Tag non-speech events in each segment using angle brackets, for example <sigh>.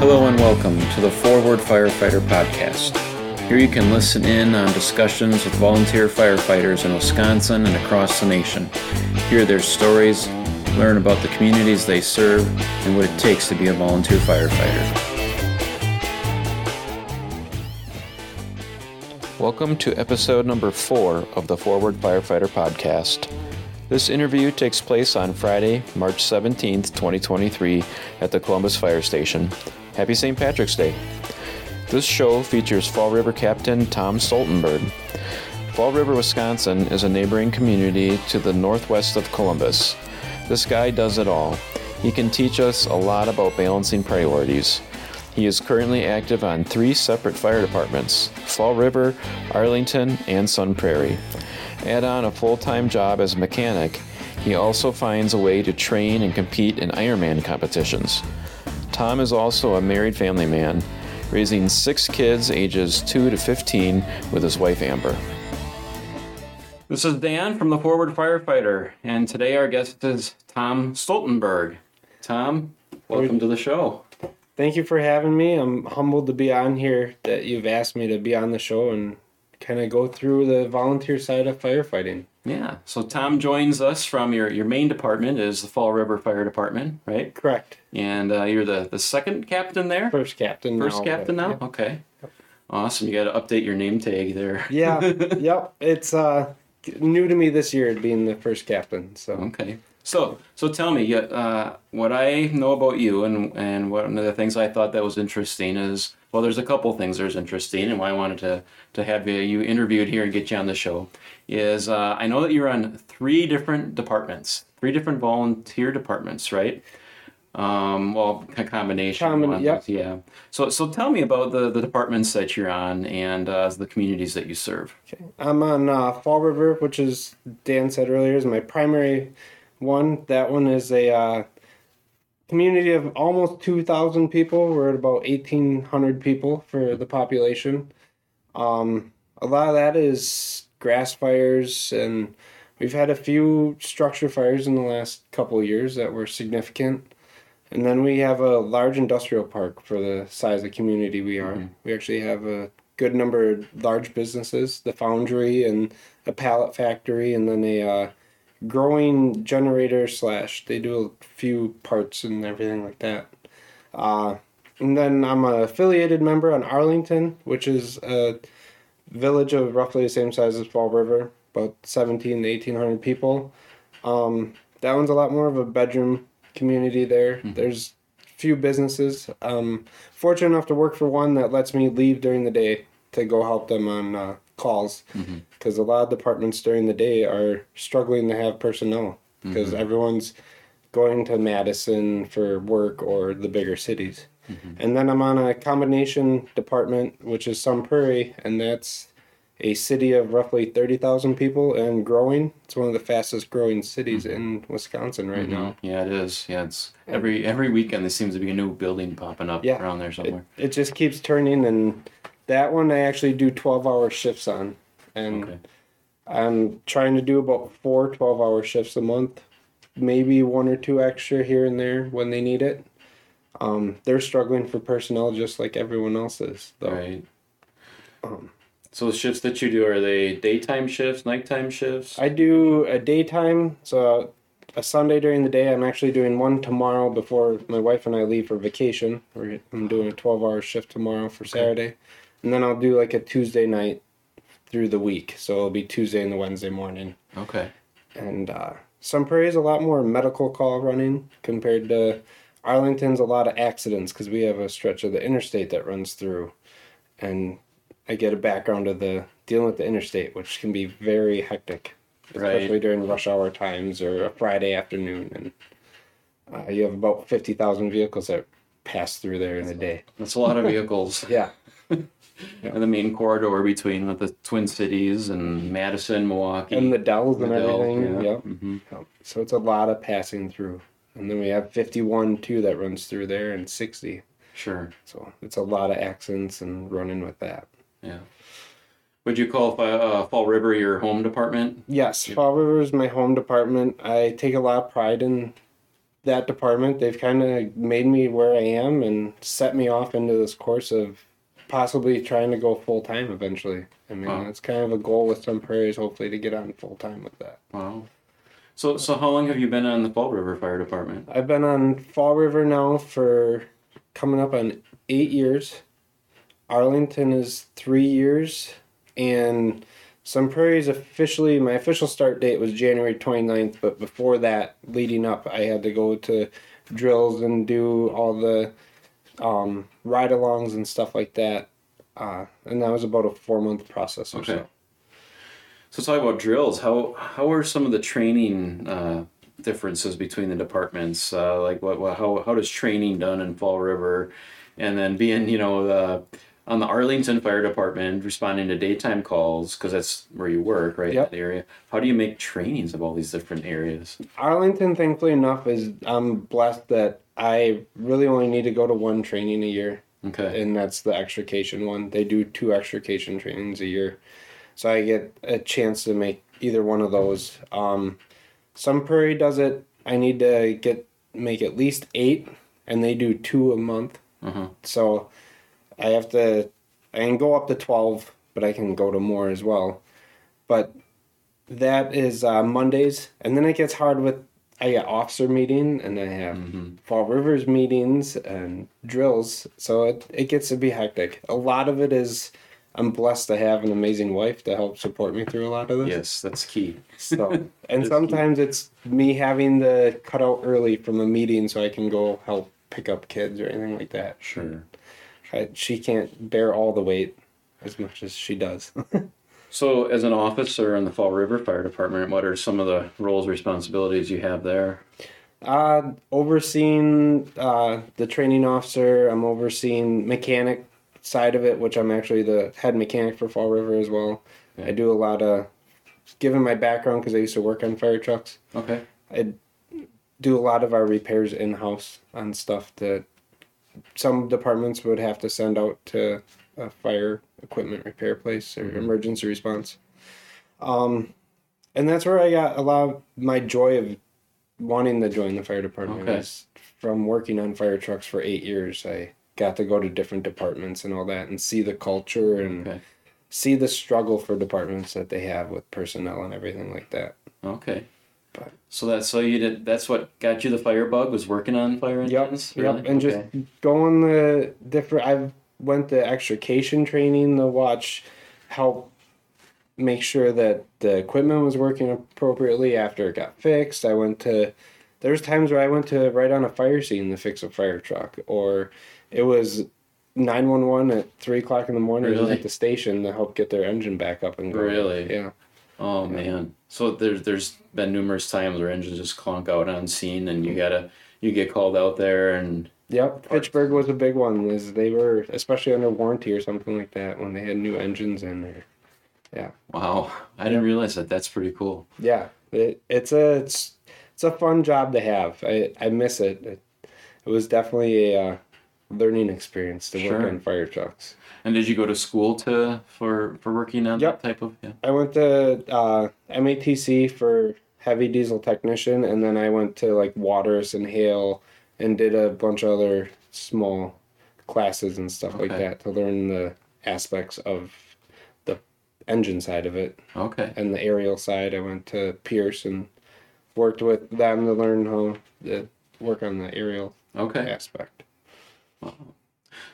Hello and welcome to the Forward Firefighter Podcast. Here you can listen in on discussions with volunteer firefighters in Wisconsin and across the nation. Hear their stories, learn about the communities they serve, and what it takes to be a volunteer firefighter. Welcome to episode number four of the Forward Firefighter Podcast. This interview takes place on Friday, March 17th, 2023, at the Columbus Fire Station. Happy St. Patrick's Day! This show features Fall River Captain Tom Stoltenburg. Fall River, Wisconsin is a neighboring community to the northwest of Columbus. This guy does it all. He can teach us a lot about balancing priorities. He is currently active on three separate fire departments Fall River, Arlington, and Sun Prairie. Add on a full time job as a mechanic, he also finds a way to train and compete in Ironman competitions. Tom is also a married family man, raising six kids ages 2 to 15 with his wife Amber. This is Dan from the Forward Firefighter, and today our guest is Tom Stoltenburg. Tom, welcome to the show. Thank you for having me. I'm humbled to be on here that you've asked me to be on the show and kind of go through the volunteer side of firefighting. Yeah. So Tom joins us from your, your main department is the Fall River Fire Department, right? Correct. And uh, you're the, the second captain there? First captain. First now, captain now? Okay. Awesome. You got to update your name tag there. Yeah. <laughs> yep. It's uh, new to me this year being the first captain. So Okay. So, so tell me, uh, what I know about you, and and one of the things I thought that was interesting is, well, there's a couple things there's interesting, and why I wanted to to have you, you interviewed here and get you on the show is uh, I know that you're on three different departments, three different volunteer departments, right? Um, well, a combination. Yep. Yeah. So, so tell me about the the departments that you're on and uh, the communities that you serve. okay. I'm on uh, Fall River, which is Dan said earlier is my primary one. That one is a uh, community of almost 2,000 people. We're at about 1,800 people for the population. Um, a lot of that is grass fires, and we've had a few structure fires in the last couple of years that were significant. And then we have a large industrial park for the size of community we are. We actually have a good number of large businesses, the foundry and a pallet factory, and then a uh, growing generator slash. They do a few parts and everything like that. Uh, and then I'm an affiliated member on Arlington, which is a village of roughly the same size as Fall River, about 17 to 1800 people. Um, that one's a lot more of a bedroom community there. There's few businesses. Um, fortunate enough to work for one that lets me leave during the day to go help them on uh, calls mm-hmm. because a lot of departments during the day are struggling to have personnel because mm-hmm. everyone's going to Madison for work or the bigger cities. Mm-hmm. And then I'm on a combination department, which is Sun Prairie, and that's a city of roughly 30,000 people and growing. It's one of the fastest growing cities in Wisconsin right now. Yeah, it is. Yeah, it's every every weekend there seems to be a new building popping up Yeah. around there It, somewhere. it just keeps turning, and that one I actually do 12 hour shifts on. And Okay. I'm trying to do about four 12 hour shifts a month, maybe one or two extra here and there when they need it. Um, they're struggling for personnel just like everyone else is, though. Right. Um, So the shifts that you do are they daytime shifts, nighttime shifts? I do a daytime, so a Sunday during the day. I'm actually doing one tomorrow before my wife and I leave for vacation. I'm doing a 12 hour shift tomorrow for Saturday. And then I'll do like a Tuesday night through the week. So it'll be Tuesday and the Wednesday morning. okay. And uh, Sun Prairie is a lot more medical call running compared to Arlington's a lot of accidents because we have a stretch of the interstate that runs through. And I get a background of the dealing with the interstate, which can be very hectic, Right. especially during rush hour times or a Friday afternoon. And uh, you have about 50,000 vehicles that pass through there in a day. That's a lot of vehicles. <laughs> Yeah. <laughs> And the main corridor between the Twin Cities and Madison, Milwaukee. And the Dells and Liddell, everything. yeah. Yep. Mhm. Yep. So it's a lot of passing through. And then we have 51 too that runs through there and 60. Sure. So it's a lot of accents and running with that. Yeah. Would you call uh, Fall River your home department? Yes, Fall River is my home department. I take a lot of pride in that department. They've kind of made me where I am and set me off into this course of possibly trying to go full time eventually. I mean, Wow. that's kind of a goal with Sun Prairie's, hopefully, to get on full time with that. Wow. So so how long have you been on the Fall River Fire Department? I've been on Fall River now for coming up on eight years. Arlington is three years. And Sun Prairie's officially, my official start date was January 29th, but before that, leading up, I had to go to drills and do all the um, ride alongs and stuff like that. Uh, and that was about a four month process or Okay. so. So talk about drills. How how are some of the training uh, differences between the departments? Uh, like what, what how how does training done in Fall River, and then being you know the on the Arlington Fire Department responding to daytime calls because that's where you work right Yep. that area. How do you make trainings of all these different areas? Arlington, thankfully enough, is I'm blessed that I really only need to go to one training a year. Okay. and that's the extrication one. They do two extrication trainings a year, so I get a chance to make either one of those. Um, Sun Prairie does it. I need to get make at least eight, and they do two a month. Uh-huh. So I have to. I can go up to twelve, but I can go to more as well. But that is uh, Mondays, and then it gets hard with. I got officer meeting, and I have Mhm. Fall Rivers meetings and drills, so it, it gets to be hectic. A lot of it is I'm blessed to have an amazing wife to help support me through a lot of this. Yes, that's key. So <laughs> and sometimes it's me having to cut out early from a meeting so I can go help pick up kids or anything like that. Sure. I, she can't bear all the weight as much as she does. <laughs> So, as an officer in the Fall River Fire Department, what are some of the roles responsibilities you have there? Uh, overseeing uh, the training officer, I'm overseeing mechanic side of it, which I'm actually the head mechanic for Fall River as well. Okay. I do a lot of, given my background, because I used to work on fire trucks, Okay. I do a lot of our repairs in house on stuff that some departments would have to send out to a fire equipment repair place or Mhm. emergency response. Um, and that's where I got a lot of my joy of wanting to join the fire department. Okay. Is from working on fire trucks for eight years, I got to go to different departments and all that and see the culture and Okay. see the struggle for departments that they have with personnel and everything like that. Okay. But- So that's so you did. That's what got you the fire bug was working on fire Yep, engines. yep, and just going the different. I've went to extrication training to watch, help make sure that the equipment was working appropriately after it got fixed. I went to. There's times where I went to right on a fire scene to fix a fire truck, or it was. 911 at 3 o'clock in the morning Really? at the station to help get their engine back up and going. Really? Yeah. Oh man. So there's there's been numerous times where engines just clunk out on scene, and you gotta you get called out there, and Yep, Pittsburgh was a big one. Is they were especially under warranty or something like that when they had new engines in there. Yeah. Wow, I didn't realize that. That's pretty cool. Yeah, it, it's a it's it's a fun job to have. I I miss it. It, it was definitely a uh, learning experience to Sure. work on fire trucks. And did you go to school to for for working on Yep. that type of yeah? I went to uh, MATC for heavy diesel technician, and then I went to like Waterous and Hale and did a bunch of other small classes and stuff like that to learn the aspects of the engine side of it. Okay. and the aerial side, I went to Pierce and worked with them to learn how to work on the aerial Okay. aspect.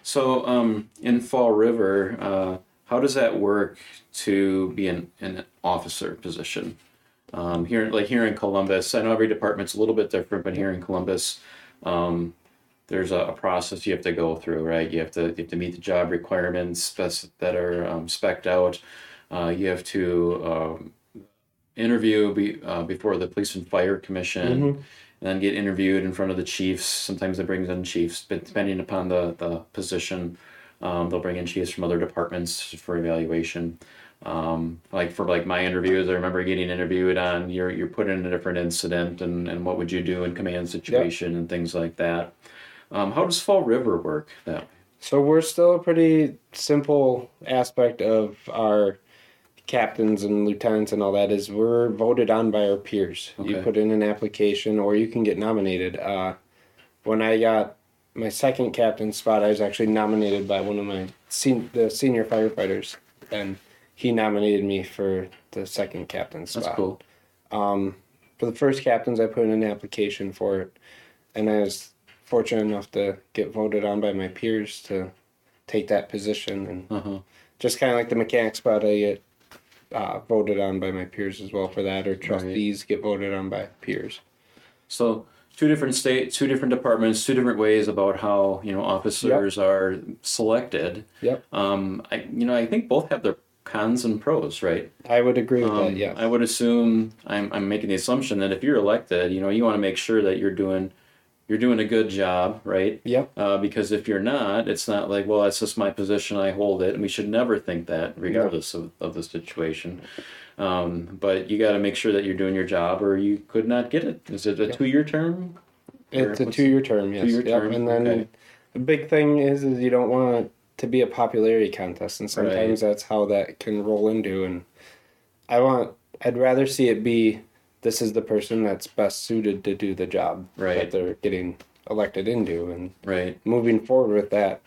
So, um, in Fall River, uh, how does that work to be in an officer position? Um, here, like here in Columbus, I know every department's a little bit different, but here in Columbus, um, there's a, a process you have to go through, right? You have to you have to meet the job requirements that are um, specked out. Uh, you have to um, interview be, uh, before the Police and Fire Commission Mhm. and then get interviewed in front of the chiefs. Sometimes they bring in chiefs, but depending upon the, the position, um, they'll bring in chiefs from other departments for evaluation. Um, like for like my interviews, I remember getting interviewed on you're you're put in a different incident and, and what would you do in command situation and things like that. Um, how does Fall River work that way? So we're still a pretty simple aspect of our captains and lieutenants and all that is we're voted on by our peers. You put in an application or you can get nominated. Uh, when I got my second captain spot, I was actually nominated by one of my sen- the senior firefighters, and he nominated me for the second captain spot. That's cool. Um, for the first captains, I put in an application for it, and I was fortunate enough to get voted on by my peers to take that position, and Uh huh. just kind of like the mechanic spot, I get uh, voted on by my peers as well for that, or trustees get voted on by peers. So two different states, two different departments, two different ways about how you know officers are selected. Yep, Um, I you know I think both have their cons and pros, right? I would agree with Um, that. Yeah, I would assume I'm I'm making the assumption that if you're elected, you know you want to make sure that you're doing you're doing a good job, right? yep, Uh, because if you're not, it's not like, well, that's just my position, I hold it. And we should never think that, regardless of, of the situation. Um, but you got to make sure that you're doing your job, or you could not get it. Is it a two year term? it's a two-year term. Yes, two-year yep. term, and then okay. the big thing is is you don't want to be a popularity contest, and sometimes that's how that can roll into. And I want, I'd rather see it be this is the person that's best suited to do the job Right. that they're getting elected into, and Right. moving forward with that.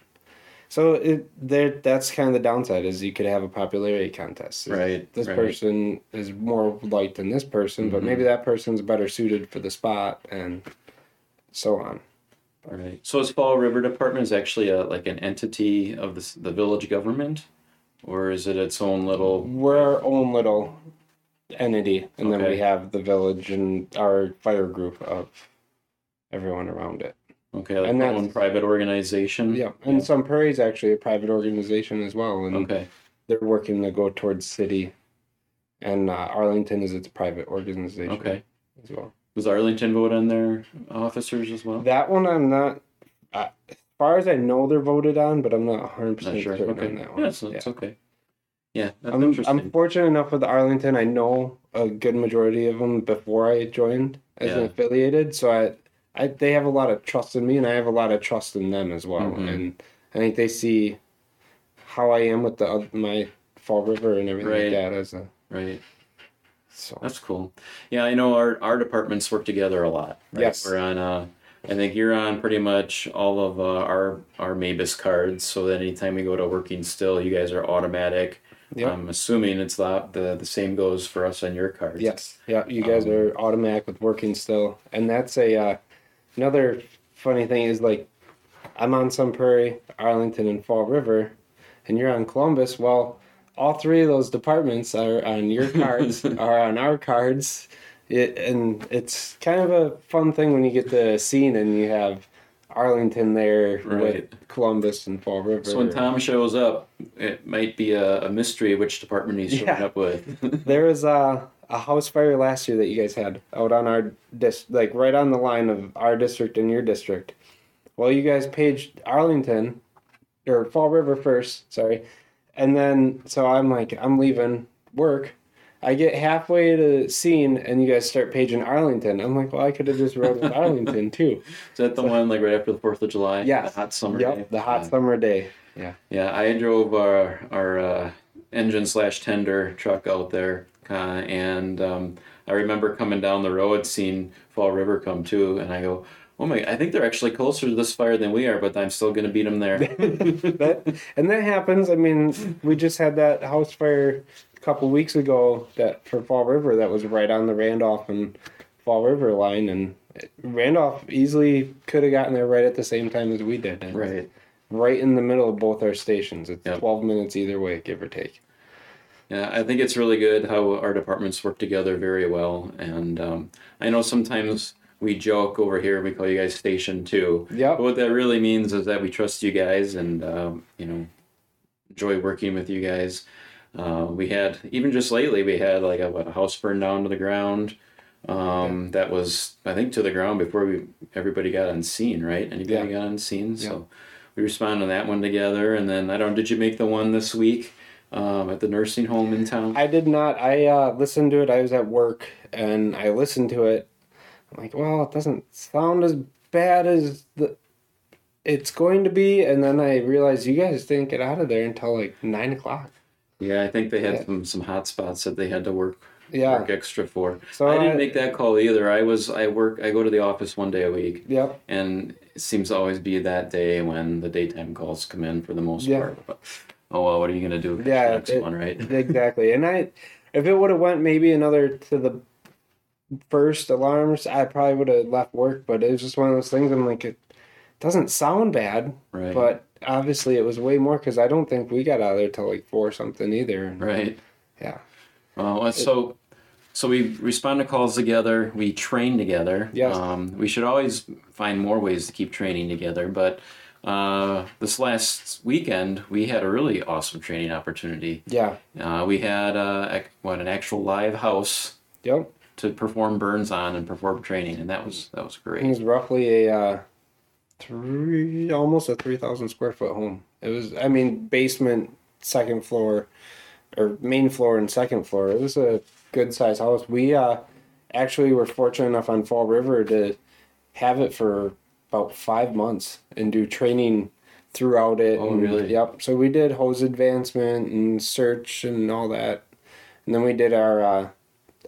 So it there that's kind of the downside is you could have a popularity contest. Right, This right. person is more liked than this person, but Mhm. maybe that person's better suited for the spot and so on. Right. So is Fall River Department is actually a like an entity of the the village government, or is it its own little? We're our own little entity and then Okay. we have the village and our fire group of everyone around it. Okay, like And their that's- own private organization. Yeah. And Sun Prairie is actually a private organization as well. And Okay. they're working to go towards city. And uh, Arlington is its private organization Okay. as well. Does Arlington vote on their officers as well? That one I'm not. Uh, as far as I know, they're voted on, but I'm not 100 percent sure. certain Okay. on that one. Yeah, so it's okay. Yeah, I'm. I'm fortunate enough with Arlington. I know a good majority of them before I joined as an affiliated, so I, I they have a lot of trust in me, and I have a lot of trust in them as well. Mhm. And I think they see how I am with the my Fall River and everything Right. like that as a right. So. That's cool. Yeah, I know our our departments work together a lot. Right? Yes. We're on. Uh, I think you're on pretty much all of uh, our our MABAS cards, so that anytime we go to working still, you guys are automatic. I'm assuming it's the, the the same goes for us on your cards. Yes. Yeah, you guys Um, are automatic with working still. And that's a uh, another funny thing is like I'm on Sun Prairie, Arlington, and Fall River, and you're on Columbus. Well, all three of those departments are on your cards, <laughs> are on our cards. It, and it's kind of a fun thing when you get the scene and you have Arlington there Right. with Columbus and Fall River. So when Tom shows up, it might be a, a mystery which department he's showing Yeah. up with. <laughs> There was a, a house fire last year that you guys had out on our dis like right on the line of our district and your district. Well, you guys paged Arlington or Fall River first, sorry. And then so I'm like I'm leaving work. I get halfway to scene and you guys start paging Arlington. I'm like, well, I could have just rode with <laughs> Arlington too. Is that the one like right after the Fourth of July? Yeah. The hot summer Yep, day. the hot Yeah. summer day. Yeah. Yeah, I drove our our uh, engine slash tender truck out there, uh, and um, I remember coming down the road, seeing Fall River come too, and I go, "Oh my! I think they're actually closer to this fire than we are, but I'm still gonna beat them there." <laughs> that and that happens. I mean, we just had that house fire a couple weeks ago that for Fall River that was right on the Randolph and Fall River line, and Randolph easily could have gotten there right at the same time as we did. And right. right in the middle of both our stations. It's Yep. twelve minutes either way, give or take. Yeah, I think it's really good how our departments work together very well, and um, I know sometimes we joke over here we call you guys Station Two. Yeah. But what that really means is that we trust you guys and um, you know enjoy working with you guys. Uh, we had even just lately we had like a, a house burned down to the ground. Um, That was I think to the ground before we everybody got on scene, right? Anybody Yeah. got on scene, so we responded to that one together. And then I don't. Did you make the one this week um, at the nursing home in town? I did not. I uh, listened to it. I was at work and I listened to it. I'm like, well, it doesn't sound as bad as the it's going to be. And then I realized you guys didn't get out of there until like nine o'clock. Yeah, I think they had Yeah. some some hot spots that they had to work Yeah. work extra for. So I didn't I- make that call either. I was I work I go to the office one day a week, Yep. and it seems to always be that day when the daytime calls come in for the most Yeah. part. But, oh well, what are you gonna do? Yeah, next it- one, right? <laughs> exactly. And I, if it would have went maybe another to the first alarms, I probably would have left work. But it was just one of those things. I'm like, it doesn't sound bad, Right. but obviously it was way more because I don't think we got out of there till like four something either. Right. Yeah. Well, uh, so so we respond to calls together. We train together. Yes. Um, we should always find more ways to keep training together. But uh, this last weekend, we had a really awesome training opportunity. Yeah. Uh, we had uh, what an actual live house Yep. To perform burns on and perform training, and that was that was great. It was roughly a uh, three, almost a three thousand square foot home. It was, I mean, basement, second floor, or main floor and second floor. It was a good size house. We uh, actually were fortunate enough on Fall River to have it for about five months and do training throughout it. Oh, and- really? Yep. So we did hose advancement and search and all that, and then we did our uh,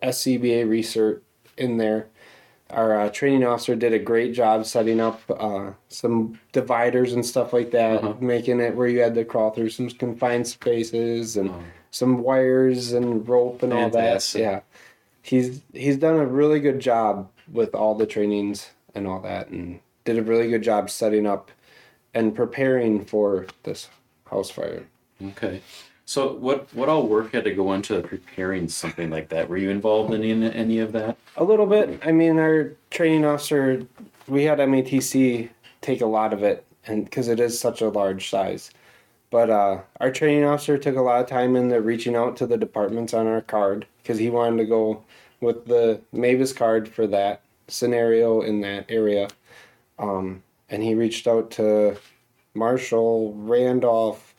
SCBA research in there our uh, training officer did a great job setting up uh, some dividers and stuff like that, Uh-huh. making it where you had to crawl through some confined spaces and Oh. some wires and rope and all that. Yeah, he's he's done a really good job with all the trainings and all that, and did a really good job setting up and preparing for this house fire. Okay. So what what all work had to go into preparing something like that? Were you involved in any, any of that? A little bit. I mean, our training officer, we had MATC take a lot of it, and because it is such a large size. But uh, our training officer took a lot of time in the reaching out to the departments on our card because he wanted to go with the MABAS card for that scenario in that area. Um, and he reached out to Marshall, Randolph,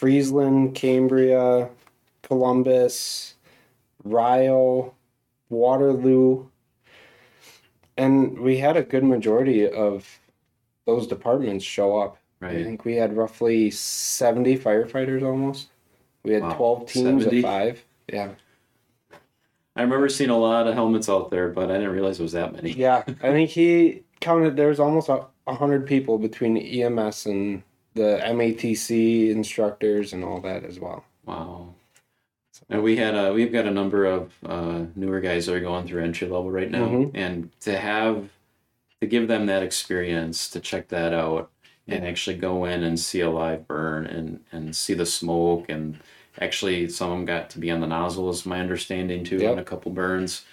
Friesland, Cambria, Columbus, Rio, Waterloo, and we had a good majority of those departments show up. I think we had roughly 70 firefighters almost. We had Wow. 12 teams 70? of five. Yeah. I remember seeing a lot of helmets out there, but I didn't realize it was that many. Yeah. I think he counted there was almost a 100 people between EMS and the MATC instructors and all that as well. Wow. And we had a we've got a number of uh, newer guys that are going through entry level right now, Mhm. and to have to give them that experience to check that out and actually go in and see a live burn and and see the smoke and actually some of them got to be on the nozzle is my understanding too Yep. in a couple burns.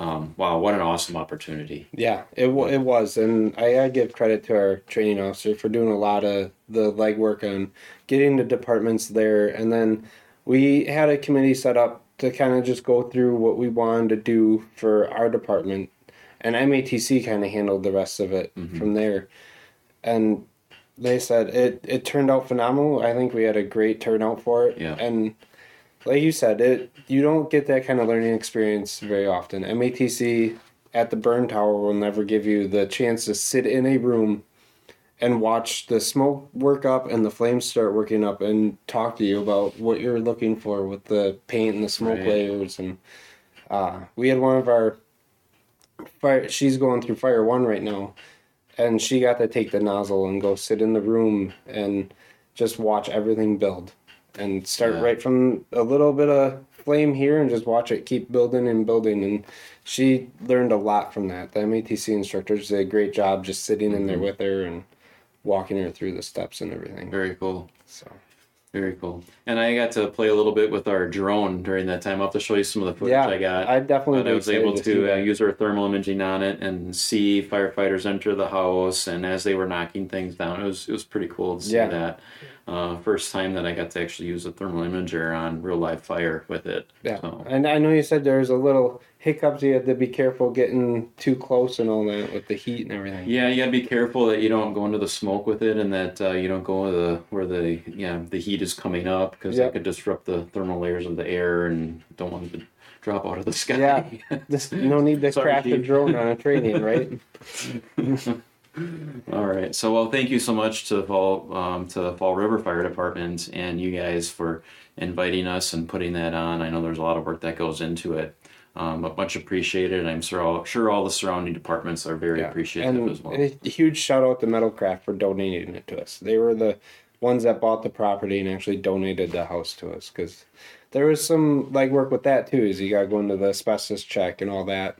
Um, wow, what an awesome opportunity! Yeah, it wa- it was, and I, I give credit to our training officer for doing a lot of the legwork on getting the departments there, and then we had a committee set up to kind of just go through what we wanted to do for our department, and MATC kind of handled the rest of it from there, and they said it it turned out phenomenal. I think we had a great turnout for it, Yeah. and like you said, it you don't get that kind of learning experience very often. MATC at the burn tower will never give you the chance to sit in a room and watch the smoke work up and the flames start working up and talk to you about what you're looking for with the paint and the smoke Right. layers and uh, we had one of our fire she's going through fire one right now and she got to take the nozzle and go sit in the room and just watch everything build and start Yeah. right from a little bit of flame here and just watch it keep building and building and she learned a lot from that the matc instructors did a great job just sitting in there with her and walking her through the steps and everything Very cool. so Very cool. And I got to play a little bit with our drone during that time. I'll have to show you some of the footage yeah I got. i definitely I was able to uh, use our thermal imaging on it and see firefighters enter the house and as they were knocking things down. It was it was pretty cool to see Yeah. that. Uh, first time that I got to actually use a thermal imager on real live fire with it. Yeah, So, and I know you said there's a little hiccups. You had to be careful getting too close and all that with the heat and everything. yeah, you gotta be careful that you don't go into the smoke with it, and that uh, you don't go the where the yeah the heat is coming up because Yep. that could disrupt the thermal layers of the air, and don't want to drop out of the sky. Yeah. Just no need to <laughs> Sorry, craft a drone on a training, right? <laughs> <laughs> All right. So, well, thank you so much to the Fall um, to Fall River Fire Department and you guys for inviting us and putting that on. I know there's a lot of work that goes into it, um, but much appreciated. I'm sure all, sure all the surrounding departments are very appreciative and as well. and A huge shout out to Metalcraft for donating it to us. They were the ones that bought the property and actually donated the house to us because there was some legwork with that too. Is you got to go into the asbestos check and all that,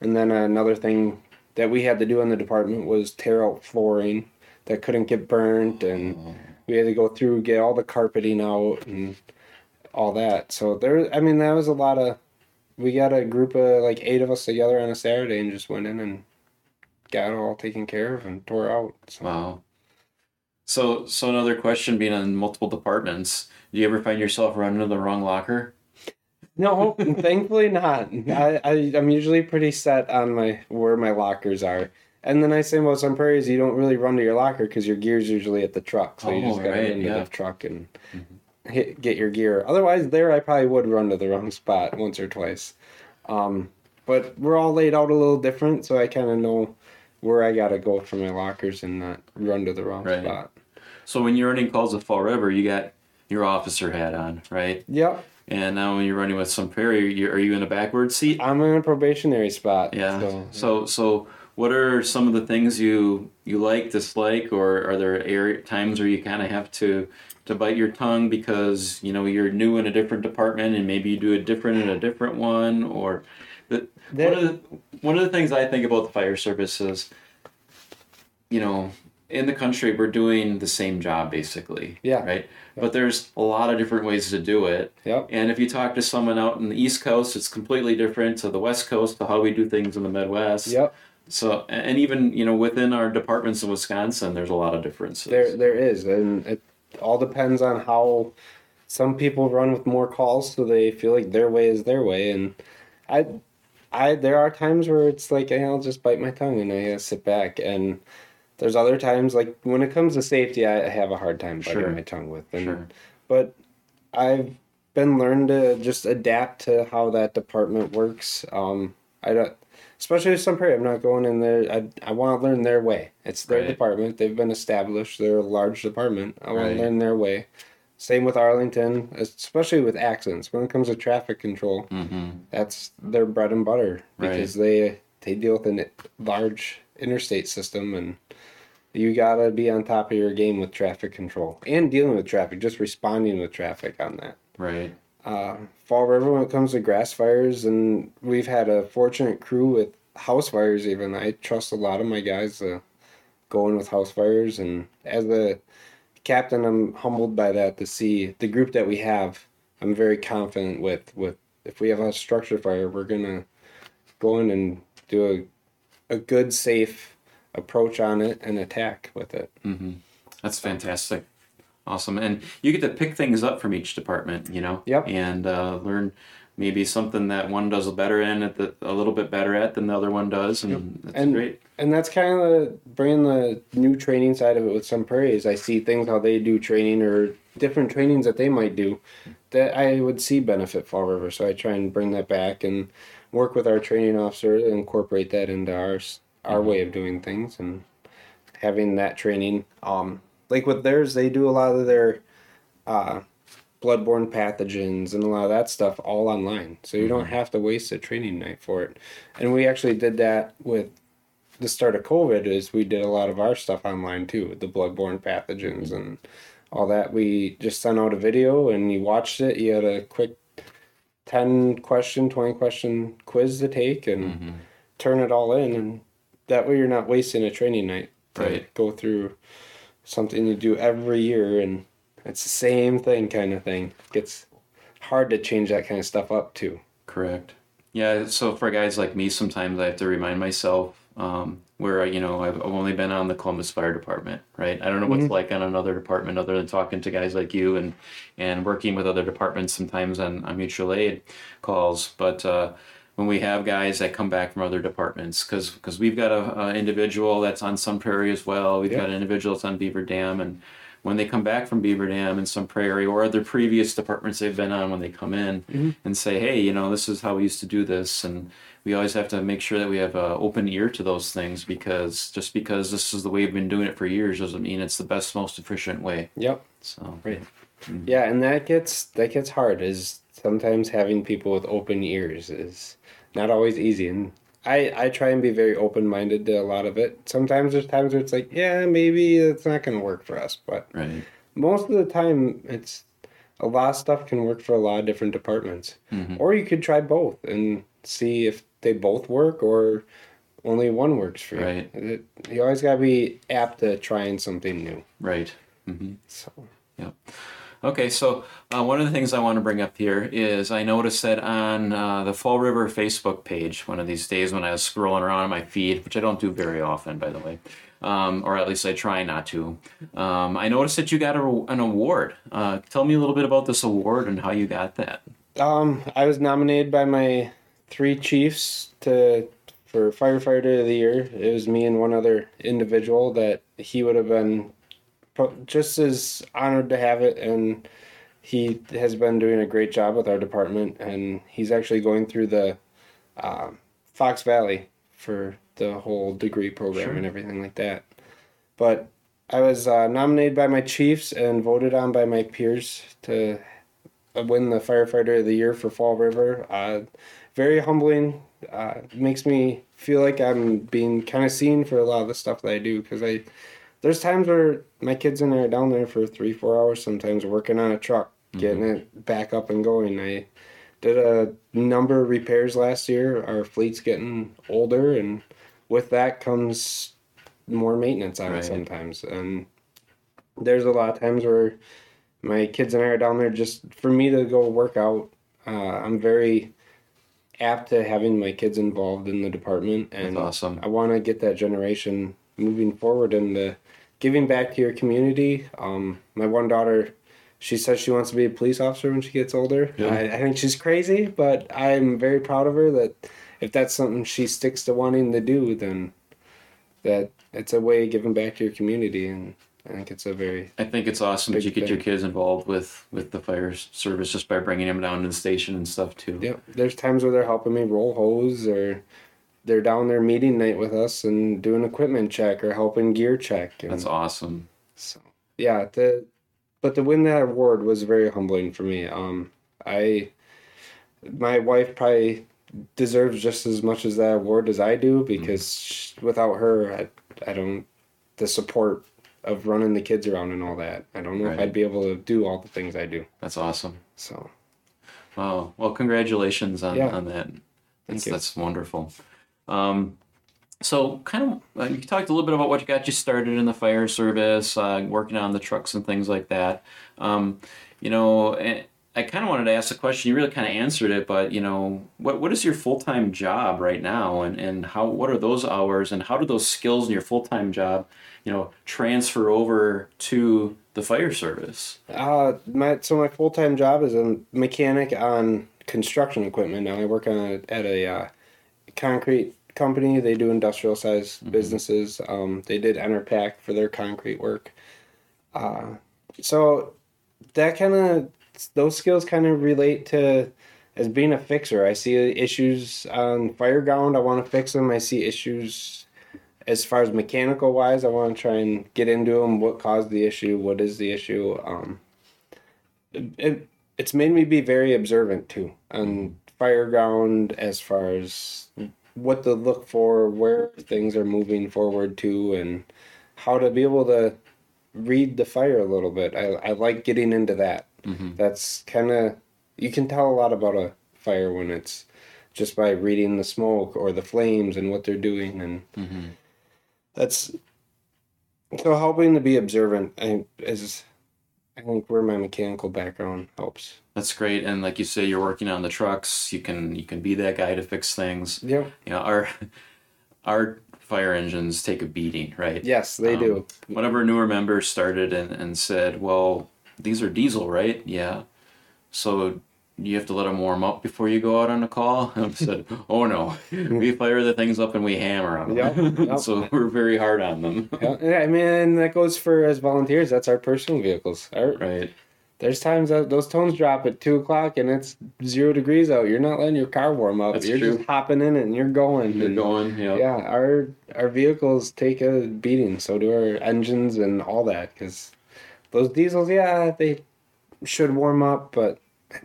and then another thing that we had to do in the department was tear out flooring that couldn't get burnt, and oh. we had to go through get all the carpeting out and all that. So there, I mean, that was a lot of. We got a group of like eight of us together on a Saturday and just went in and got it all taken care of and tore out. So. Wow. So, so another question: being on multiple departments, do you ever find yourself running to the wrong locker? No, thankfully not. I, I I'm usually pretty set on my where my lockers are. And the nice thing about Sun Prairie's, you don't really run to your locker because your gear's usually at the truck, so you Oh, just gotta right, run to yeah. the truck and hit, get your gear. Otherwise, there I probably would run to the wrong spot once or twice. Um, but we're all laid out a little different, so I kind of know where I gotta go for my lockers and not run to the wrong Right. spot. So when you're running calls at Fall River, you got your officer hat on, right? Yep, And now when you're running with some you are you in a backward seat? I'm in a probationary spot. Yeah. So, So so what are some of the things you you like, dislike, or are there area, times where you kind of have to to bite your tongue because you know you're new in a different department and maybe you do a different in a different one, or the, There- one of the one of the things I think about the fire service is, you know, in the country we're doing the same job basically. Yeah. Right. But there's a lot of different ways to do it. Yep. And if you talk to someone out in the East Coast, it's completely different to the West Coast, to how we do things in the Midwest. Yep. So, and even you know within our departments in Wisconsin, there's a lot of differences. There, there is, and it all depends on how some people run with more calls, so they feel like their way is their way. And I, I, there are times where it's like hey, I'll just bite my tongue and I uh, sit back. And there's other times like when it comes to safety, I have a hard time biting Sure. my tongue with. And, Sure. But I've been learned to just adapt to how that department works. Um, I don't. Especially with Sun Prairie, I'm not going in there. I, I want to learn their way. It's their Right. department. They've been established. They're a large department. I want Right. to learn their way. Same with Arlington, especially with accidents. When it comes to traffic control, hmm that's their bread and butter Right. because they they deal with a large interstate system, and you gotta be on top of your game with traffic control and dealing with traffic, just responding with traffic on that Right. uh, Fall River when it comes to grass fires, and we've had a fortunate crew with house fires. Even I trust a lot of my guys to go in with house fires, and as a captain, I'm humbled by that to see the group that we have. I'm very confident with with if we have a structure fire, we're gonna go in and do a a good, safe approach on it and attack with it. hmm That's fantastic. Awesome. And you get to pick things up from each department, you know? Yep. And uh, learn maybe something that one does better in at the, a little bit better at than the other one does. And that's And- great. and that's kind of the bringing the new training side of it with Sun Prairie's. I see things how they do training or different trainings that they might do that I would see benefit Fall River. So I try and bring that back and work with our training officer and incorporate that into ours our way of doing things and having that training. Um, like with theirs, they do a lot of their uh, bloodborne pathogens and a lot of that stuff all online. So you don't have to waste a training night for it. And we actually did that with the start of COVID is we did a lot of our stuff online too, with the bloodborne pathogens and all that. We just sent out a video and you watched it. You had a quick 10 question, 20 question quiz to take and Mm-hmm. turn it all in. And that way you're not wasting a training night to Right. go through something you do every year. And it's the same thing kind of thing. Gets hard to change that kind of stuff up too. Correct. Yeah. So for guys like me, sometimes I have to remind myself um, where you know I've only been on the Columbus Fire Department, right? I don't know what's like on another department other than talking to guys like you and and working with other departments sometimes on, on mutual aid calls. But uh, when we have guys that come back from other departments, because we've got a, a individual that's on Sun Prairie as well, we've Yeah. got an individual that's on Beaver Dam, and when they come back from Beaver Dam and Sun Prairie or other previous departments they've been on when they come in Mhm. and say, hey, you know, this is how we used to do this. And we always have to make sure that we have an open ear to those things because just because this is the way we've been doing it for years doesn't mean it's the best, most efficient way. Yep. So, Right. Yeah, and that gets that gets hard. Is sometimes having people with open ears is not always easy, and I I try and be very open minded to a lot of it. Sometimes there's times where it's like, yeah, maybe it's not going to work for us, but right. most of the time it's a lot of stuff can work for a lot of different departments, Mhm. or you could try both and see if they both work or only one works for you. Right. It- you always got to be apt to trying something new. Right. hmm So Okay, so uh, one of the things I want to bring up here is I noticed that on uh, the Fall River Facebook page, one of these days when I was scrolling around on my feed, which I don't do very often, by the way, um, or at least I try not to, um, I noticed that you got a, an award. Uh, tell me a little bit about this award and how you got that. Um, I was nominated by my three chiefs to for firefighter of the year. It was me and one other individual that he would have been just as honored to have it, and he has been doing a great job with our department, and he's actually going through the um Fox Valley for the whole degree program Sure. and everything like that. But I was uh, nominated by my chiefs and voted on by my peers to win the firefighter of the year for Fall River. Uh, very humbling. Uh, makes me feel like I'm being kind of seen for a lot of the stuff that I do because I there's times where my kids and I are down there for three four hours sometimes working on a truck getting it back up and going. I did a number of repairs last year. Our fleet's getting older and with that comes more maintenance on Right. it sometimes and there's a lot of times where my kids and I are down there just for me to go work out. Uh, I'm very apt to having my kids involved in the department, and That's awesome. I want to get that generation moving forward and uh, giving back to your community. Um, my one daughter, she says she wants to be a police officer when she gets older. Yeah. I, I think she's crazy, but I'm very proud of her that if that's something she sticks to wanting to do, then that it's a way of giving back to your community, and I think it's a very I think it's awesome that you get your kids involved with, with the fire service just by bringing them down to the station and stuff too. Yep. There's times where they're helping me roll hose or they're down there meeting night with us and doing equipment check or helping gear check. And That's awesome. so yeah, the but to win that award was very humbling for me. Um I my wife probably deserves just as much as that award as I do because sh without her I I don't the support of running the kids around and all that. I don't know if I'd be able to do all the things I do. That's awesome. So Wow. Well, congratulations on, Yeah. on that. That's, that's wonderful. Um, so, kind of, uh, you talked a little bit about what got you started in the fire service, uh, working on the trucks and things like that. Um, you know, I kind of wanted to ask the question. You really kind of answered it, but you know, what what is your full time job right now, and and how what are those hours, and how do those skills in your full time job, you know, transfer over to the fire service? Uh, my so my full time job is a mechanic on construction equipment. Now I work on a, at a uh, concrete company. They do industrial size businesses. Um, they did Enerpac for their concrete work. Uh, so that kind of those skills kind of relate to as being a fixer. I see issues on fire ground. I want to fix them. I see issues as far as mechanical wise. I want to try and get into them. What caused the issue? What is the issue? Um, it, it's made me be very observant too on fire ground as far as what to look for, where things are moving forward to, and how to be able to read the fire a little bit. I, I like getting into that. Mhm. That's kind of you can tell a lot about a fire when it's just by reading the smoke or the flames and what they're doing, and Mm-hmm. that's so helping to be observant. I, is I think where my mechanical background helps. That's great, and like you say, you're working on the trucks. You can you can be that guy to fix things. Yeah. You know, our our fire engines take a beating, right? Yes, they Um, do. One of our newer members started and, and said, Well, these are diesel, right? Yeah. So you have to let them warm up before you go out on a call. And <laughs> I said, oh no, we fire the things up and we hammer on them. Yep, yep. <laughs> so we're very hard on them. <laughs> Yeah, I mean, that goes for as volunteers. That's our personal vehicles. Our, right. There's times that those tones drop at two o'clock and it's zero degrees out. You're not letting your car warm up. That's you're true. just hopping in and you're going. You're And, going. Yeah. Yeah, our our vehicles take a beating. So do our engines and all that. Because those diesels, yeah, they should warm up, but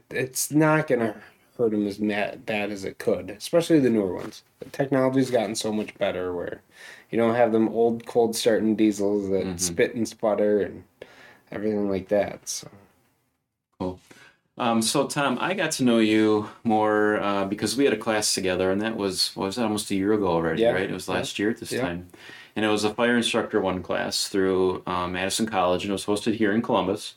it's not gonna hurt them as ma- bad as it could. Especially the newer ones. The technology's gotten so much better where you don't have them old cold starting diesels that Mhm. spit and sputter and everything like that. So. Cool. Um, so Tom, I got to know you more uh, because we had a class together, and that was what was that almost a year ago already, Yeah. right? It was last year at this Yeah. time, and it was a fire instructor one class through um, Madison College, and it was hosted here in Columbus.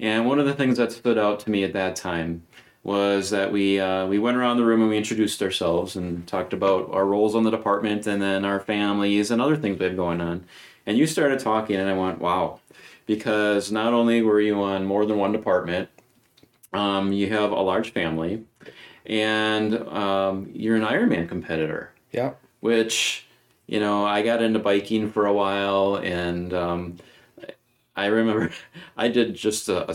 And one of the things that stood out to me at that time was that we uh, we went around the room and we introduced ourselves and talked about our roles on the department and then our families and other things we have going on. And you started talking, and I went, "Wow!" Because not only were you on more than one department, um, you have a large family, and um, you're an Ironman competitor Yeah. which you know i got into biking for a while and um, i remember <laughs> i did just a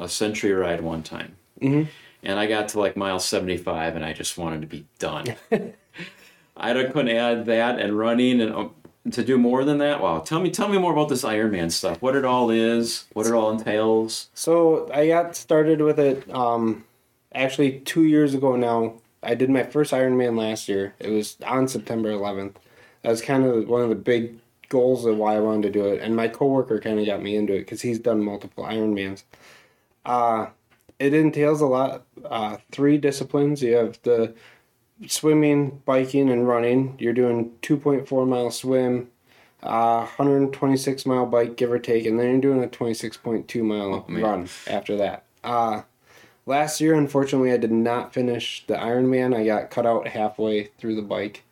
a century ride one time Mhm. and i got to like mile 75 and i just wanted to be done <laughs> <laughs> i couldn't add that and running and um, to do more than that wow tell me tell me more about this ironman stuff what it all is what it all entails So I got started with it um, actually two years ago now. I did my first Ironman last year. It was on September 11th. That was kind of one of the big goals of why I wanted to do it. And my coworker kind of got me into it because he's done multiple Ironmans. Uh, it entails a lot, uh, three disciplines. You have the swimming, biking, and running. You're doing 2.4 mile swim, uh, 126 mile bike, give or take, and then you're doing a 26.2 mile Oh, run after that. Uh, last year, unfortunately, I did not finish the Ironman. I got cut out halfway through the bike.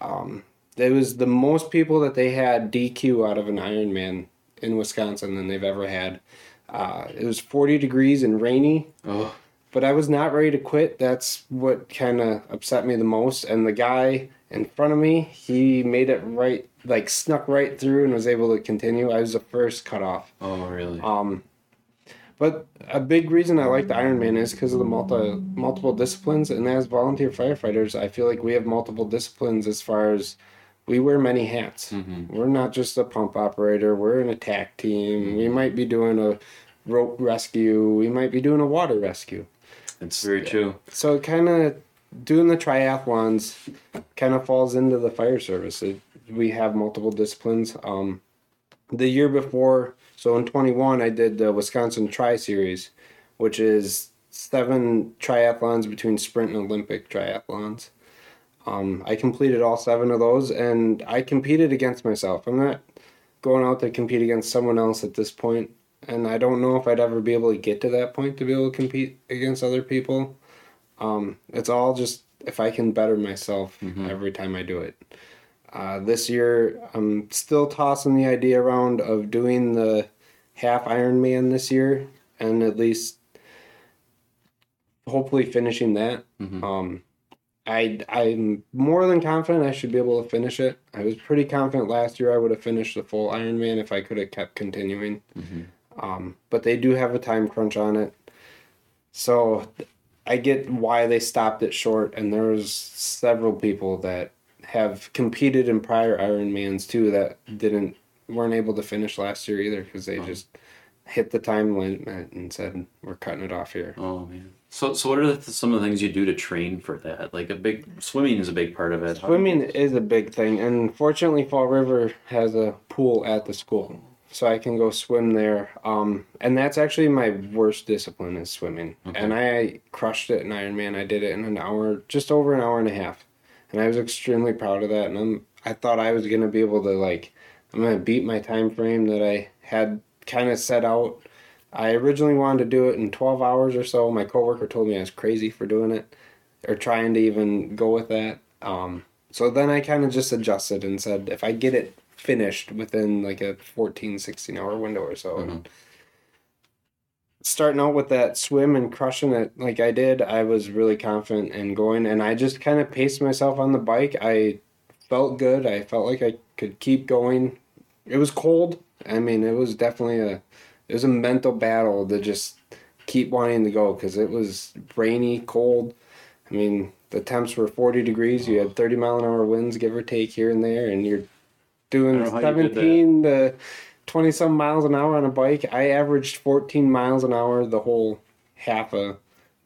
Um, it was the most people that they had DQ out of an Ironman in Wisconsin than they've ever had. Uh, it was 40 degrees and rainy oh but I was not ready to quit. That's what kind of upset me the most. And the guy in front of me, he made it right, like snuck right through and was able to continue. I was the first cut off. oh really Um, but a big reason I like the Ironman is because of the multi multiple disciplines. And as volunteer firefighters, I feel like we have multiple disciplines as far as we wear many hats. Mhm. We're not just a pump operator. We're an attack team. We might be doing a rope rescue. We might be doing a water rescue. it's very true So kind of doing the triathlons kind of falls into the fire service. It, we have multiple disciplines. Um, the year before, so in 21, I did the Wisconsin Tri Series, which is seven triathlons between sprint and Olympic triathlons. Um, I completed all seven of those, and I competed against myself. I'm not going out to compete against someone else at this point, and I don't know if I'd ever be able to get to that point to be able to compete against other people. Um, it's all just if I can better myself Mhm. every time I do it. Uh, this year, I'm still tossing the idea around of doing the half Ironman this year, and at least hopefully finishing that. Mhm. Um, I I'm more than confident I should be able to finish it. I was pretty confident last year I would have finished the full Ironman if I could have kept continuing. Mhm. Um, but they do have a time crunch on it, so I get why they stopped it short. And there's several people that have competed in prior Ironmans too that didn't weren't able to finish last year either because they Oh. just hit the time limit and said we're cutting it off here. Oh man. So so what are the, some of the things you do to train for that? Like a big swimming is a big part of it. Swimming is a big thing, and fortunately, Fall River has a pool at the school, so I can go swim there. Um, and that's actually my worst discipline is swimming, Okay. and I crushed it in Ironman. I did it in an hour, just over an hour and a half, and I was extremely proud of that. And I'm, I thought I was gonna be able to like, I'm gonna beat my time frame that I had kind of set out. I originally wanted to do it in 12 hours or so. My coworker told me I was crazy for doing it or trying to even go with that. Um, so then I kind of just adjusted and said, if I get it finished within like a 14, 16 hour window or so, Mhm. starting out with that swim and crushing it like I did, I was really confident in going, and I just kind of paced myself on the bike. I felt good. I felt like I could keep going. It was cold. I mean, it was definitely a it was a mental battle to just keep wanting to go because it was rainy, cold. I mean, the temps were 40 degrees. You had 30 mile an hour winds, give or take here and there, and you're doing 17 to 20 some miles an hour on a bike. I averaged 14 miles an hour the whole half a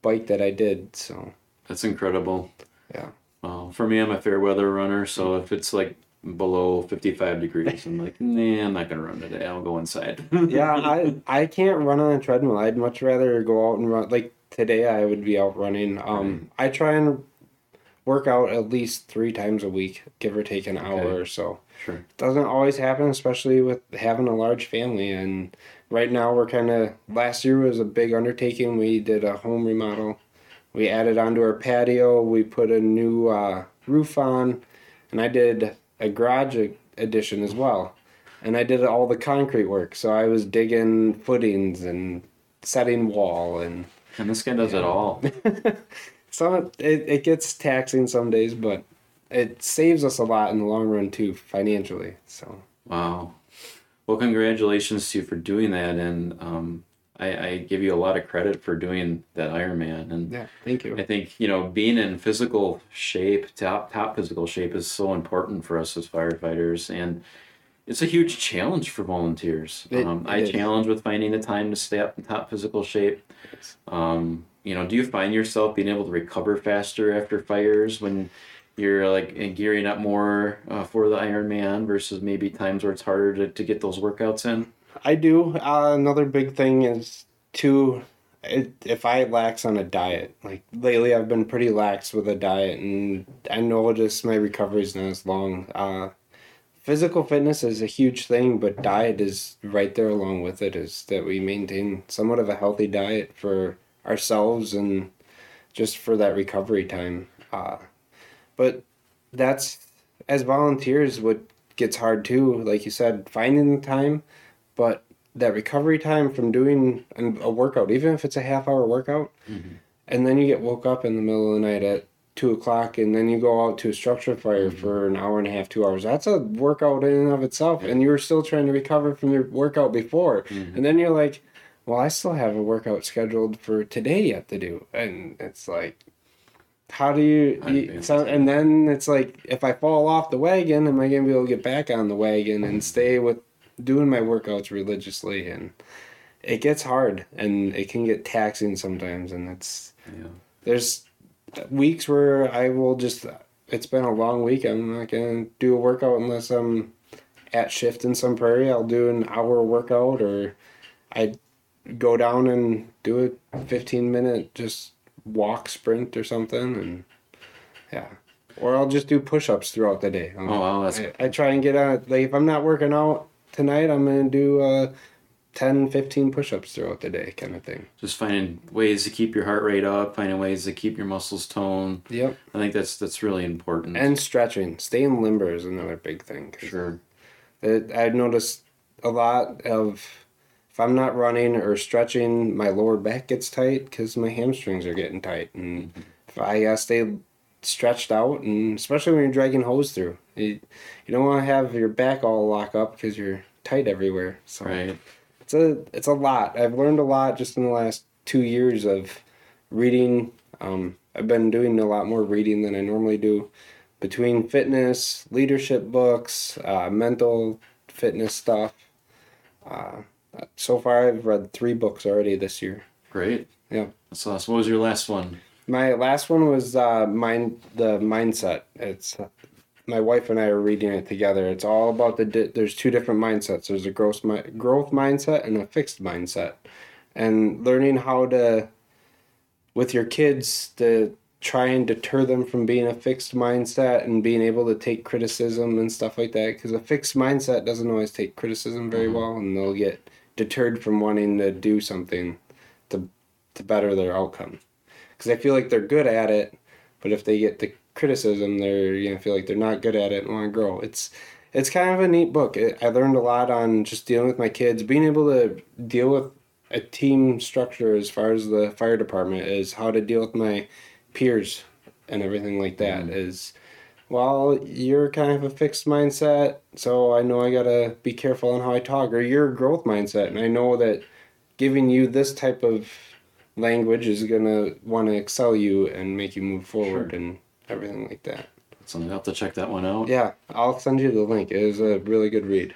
bike that I did. So that's incredible. Yeah. Well, for me, I'm a fair weather runner, so if it's like below 55 degrees, I'm like, <laughs> nah, I'm not gonna run today. I'll go inside. <laughs> yeah, I I can't run on a treadmill. I'd much rather go out and run. Like today, I would be out running. Um, I try and work out at least three times a week, give or take an hour or so. Sure. Doesn't always happen, especially with having a large family. And right now, we're kind of. Last year was a big undertaking. We did a home remodel. We added onto our patio. We put a new uh, roof on, and I did a garage addition as well. And I did all the concrete work. So I was digging footings and setting wall and. <laughs> And this guy does yeah. it all. <laughs> so it, it gets taxing some days, but it saves us a lot in the long run too financially. So wow, well, congratulations to you for doing that, and um, I, I give you a lot of credit for doing that Ironman. And yeah, thank you. I think you know being in physical shape, top top physical shape, is so important for us as firefighters, and it's a huge challenge for volunteers. It, um, I challenge with finding the time to stay up in top physical shape. Um, you know, do you find yourself being able to recover faster after fires when you're like gearing up more uh, for the Ironman versus maybe times where it's harder to, to get those workouts in? I do. Uh, another big thing is to it, if I lax on a diet. Like lately, I've been pretty lax with a diet, and I notice my recovery is not as long. Uh, physical fitness is a huge thing, but diet is right there along with it. Is that we maintain somewhat of a healthy diet for ourselves and just for that recovery time. Uh, but that's as volunteers what gets hard too. Like you said, finding the time, but that recovery time from doing a workout, even if it's a half hour workout, mm-hmm. and then you get woke up in the middle of the night at two o'clock, and then you go out to a structure fire mm-hmm. for an hour and a half, two hours. That's a workout in and of itself, and you're still trying to recover from your workout before, mm-hmm. and then you're like well, I still have a workout scheduled for today yet to do. And it's like, how do you, you so, and then it's like, if I fall off the wagon, am I going to be able to get back on the wagon and stay with doing my workouts religiously? And it gets hard and it can get taxing sometimes. And it's, yeah. there's weeks where I will just, it's been a long week. I'm not to do a workout unless I'm at shift in Sun Prairie. I'll do an hour workout or I go down and do a 15 minute just walk sprint or something and yeah or i'll just do push-ups throughout the day oh wow that's I, I try and get out like if i'm not working out tonight i'm gonna do uh 10 15 push-ups throughout the day kind of thing. Just finding ways to keep your heart rate up finding ways to keep your muscles toned. Yep. I think that's that's really important. And stretching. Staying limber is another big thing sure. it, i've noticed a lot of if I'm not running or stretching, my lower back gets tight because my hamstrings are getting tight. And mm-hmm. if I uh, stay stretched out, and especially when you're dragging hose through, you, you don't want to have your back all lock up because you're tight everywhere. So right. it's a it's a lot. I've learned a lot just in the last two years of reading. Um, I've been doing a lot more reading than I normally do, between fitness, leadership books, uh, mental fitness stuff. Uh, so far, I've read three books already this year. Great. Yeah. So. What was your last one? My last one was uh, mind the mindset. It's my wife and I are reading it together. It's all about the di- there's two different mindsets. There's a growth mi- growth mindset and a fixed mindset, and learning how to with your kids to try and deter them from being a fixed mindset and being able to take criticism and stuff like that because a fixed mindset doesn't always take criticism very mm-hmm. well and they'll get deterred from wanting to do something to to better their outcome because I feel like they're good at it, but if they get the criticism, they're you know feel like they're not good at it and want to grow. It's it's kind of a neat book. I learned a lot on just dealing with my kids, being able to deal with a team structure as far as the fire department is how to deal with my peers and everything like that mm-hmm. is well you're kind of a fixed mindset so i know i gotta be careful on how i talk or you're a growth mindset and i know that giving you this type of language is gonna want to excel you and make you move forward Sure. and everything like that So I'll have to check that one out. yeah i'll send you the link it is a really good read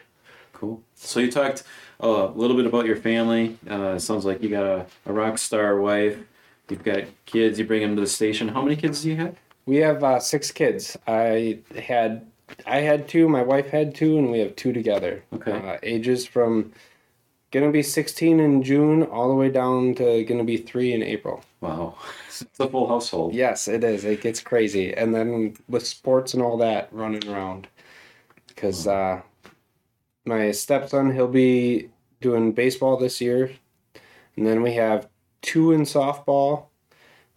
Cool. So you talked uh, a little bit about your family. Uh, sounds like you got a, a rock star wife. You've got kids. You bring them to the station. How many kids do you have? We have uh, six kids. I had I had two. My wife had two, and we have two together. Okay. Uh, ages from gonna be sixteen in June all the way down to gonna be three in April. Wow, <laughs> it's a full household. Yes, it is. It gets crazy, and then with sports and all that running around, because uh, my stepson he'll be doing baseball this year, and then we have two in softball,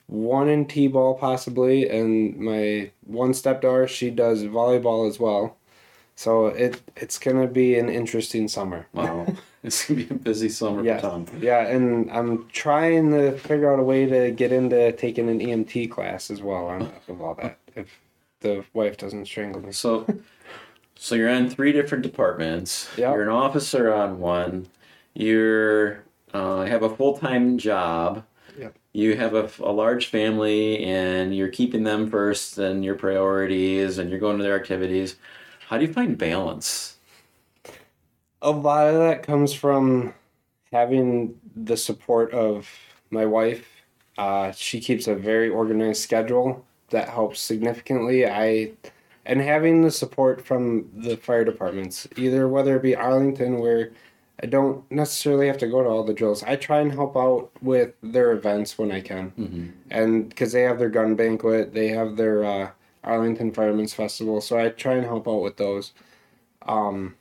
one in t-ball possibly, and my one stepdaughter she does volleyball as well. So it it's gonna be an interesting summer. Wow, <laughs> it's gonna be a busy summer Yeah, for Tom. yeah, and I'm trying to figure out a way to get into taking an EMT class as well on top of all that. If the wife doesn't strangle me. So, so you're on three different departments. Yep. You're an officer on one. You're uh, have a full time job. Yep. You have a, a large family, and you're keeping them first, and your priorities, and you're going to their activities. How do you find balance? A lot of that comes from having the support of my wife. Uh, she keeps a very organized schedule that helps significantly. I and having the support from the fire departments, either whether it be Arlington, where I don't necessarily have to go to all the drills. I try and help out with their events when I can, Mm-hmm. and because they have their gun banquet, they have their uh, Arlington Firemen's Festival, so I try and help out with those. Um,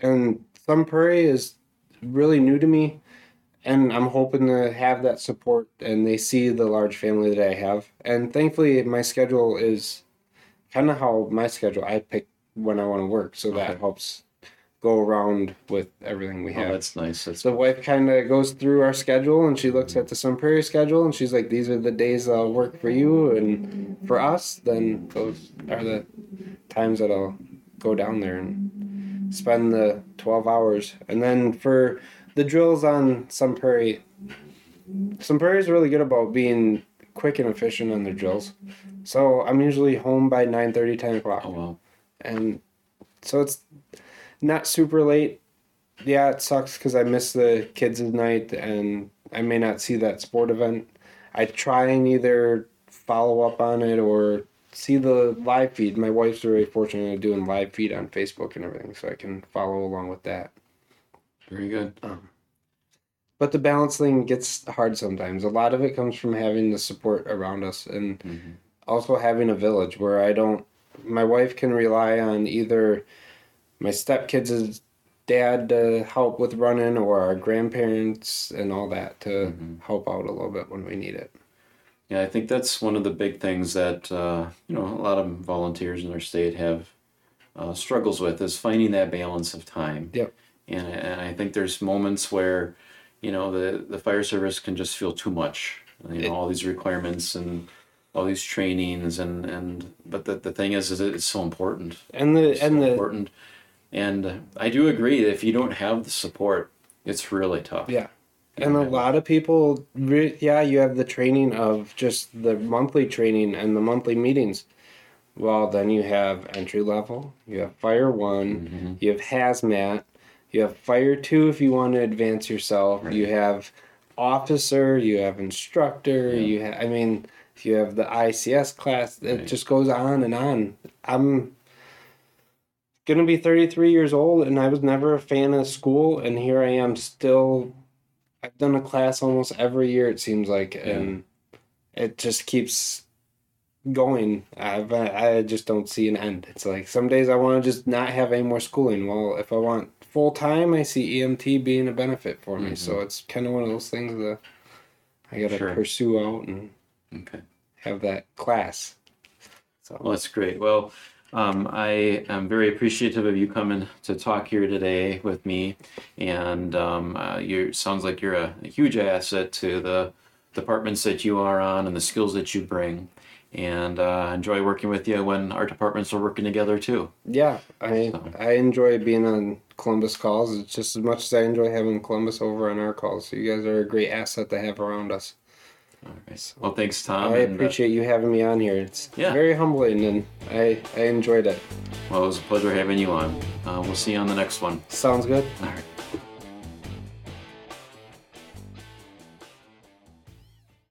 and Sun Prairie is really new to me, and I'm hoping to have that support, and they see the large family that I have, and thankfully my schedule is kind of how my schedule I pick when I want to work, so that Okay. helps go around with everything we Oh, have. that's nice. That's the wife kind of goes through our schedule and she looks mm-hmm. at the Sun Prairie schedule and she's like, "These are the days that'll work for you and for us." Then those are the times that I'll go down there and spend the twelve hours. And then for the drills on Sun Prairie, Sun Prairie is really good about being quick and efficient on their drills. So I'm usually home by 9:30, 10 o'clock oh well. and so it's not super late. Yeah, it sucks because I miss the kids' at night and I may not see that sport event. I try and either follow up on it or see the live feed. My wife's very fortunate at doing live feed on Facebook and everything, so I can follow along with that. Very good. But the balance thing gets hard sometimes. A lot of it comes from having the support around us and Mhm. also having a village where I don't. My wife can rely on either my stepkids' dad to help with running or our grandparents and all that to Mhm. help out a little bit when we need it. Yeah, I think that's one of the big things that uh, you know a lot of volunteers in our state have uh, struggles with is finding that balance of time. Yep. And and I think there's moments where you know the the fire service can just feel too much. You know It- all these requirements and all these trainings and and but the the thing is is it's so important. And the It's and so the important. And I do agree that if you don't have the support, it's really tough. Yeah. And a lot of people, re- yeah, you have the training of just the monthly training and the monthly meetings. Well, then you have entry level, you have fire one, Mhm. you have hazmat, you have fire two if you want to advance yourself, Right. you have officer, you have instructor, Yeah. you have, I mean, if you have the ICS class, it Right. just goes on and on. I'm gonna be 33 years old and I was never a fan of school and here I am still I've done a class almost every year it seems like and it just keeps going. I've, I just don't see an end. It's like some days I want to just not have any more schooling. Well if I want full time I see EMT being a benefit for me. So mm-hmm. it's kind of one of those things that I gotta Sure. pursue out and Okay. have that class. So Well, that's great. Well, Um, I am very appreciative of you coming to talk here today with me, and um, uh, you sounds like you're a, a huge asset to the departments that you are on and the skills that you bring. And uh, enjoy working with you when our departments are working together too. Yeah, I So- I enjoy being on Columbus calls. It's just as much as I enjoy having Columbus over on our calls. So you guys are a great asset to have around us. All right. Well, thanks, Tom. I and, uh, appreciate you having me on here. It's Yeah. very humbling, and I I enjoyed it. well, it was a pleasure having you on. Uh, we'll see you on the next one. Sounds good. All right.